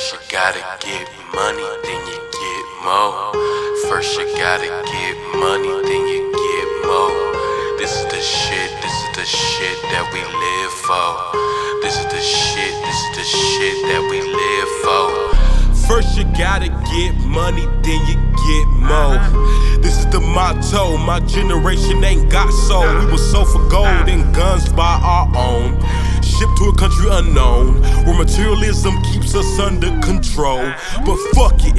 First you gotta get money, then you get more. First you gotta get money, then you get more. This is the shit, this is the shit that we live for. This is the shit, this is the shit that we live for. First you gotta get money, then you get more. This is the motto, my generation ain't got soul. We was sold for gold and guns by our own shipped to a country unknown materialism keeps us under control. But fuck it,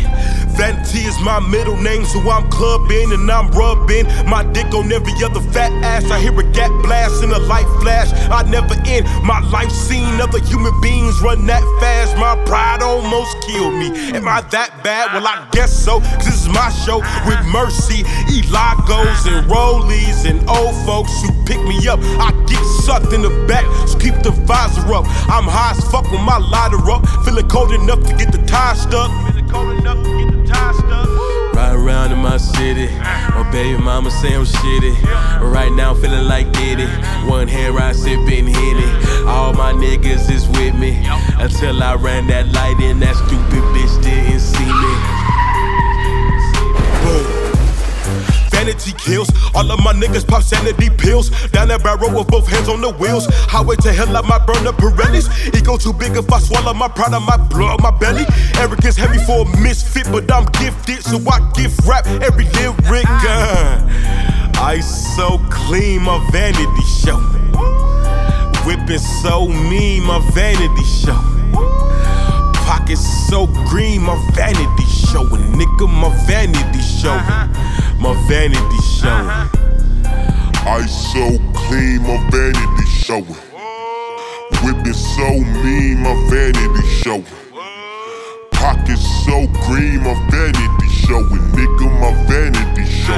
vanity is my middle name, so I'm clubbing and I'm rubbing my dick on every other fat ass. I hear a gap blast and a light flash. I never end my life scene. Other human beings run that fast. My pride almost killed me. Am I that bad? Well, I guess so. Cause this is my show with Mercy, Elagos, and Rollies, and old folks who pick me up. I get sucked in the back, so keep the visor up. I'm high as fuck with my lighter up. Feeling cold enough to get the tie stuck. Feeling cold enough to get the tie stuck. Ride around in my city. My baby mama say I'm shitty. Right now I'm feeling like Diddy. One hand ride sipping Henny. All my niggas is with me. Until I ran that light in, that stupid bitch didn't see me. Kills. All of my niggas pop sanity pills. Down that barrel with both hands on the wheels. Highway to hell, I might burn up Pirellis. Ego too big if I swallow my pride, might blow up my belly. Arrogance heavy for a misfit, but I'm gifted, so I gift rap every lyric. Uh, I so clean, my vanity show. Whipping so mean, my vanity show. Pockets so green, my vanity show. A nigga, my vanity show. Uh-huh. My vanity show. Uh-huh. I so clean, my vanity showing. Whipping so mean, my vanity showing. Pockets so green, my vanity showing. Nigga, my vanity showing.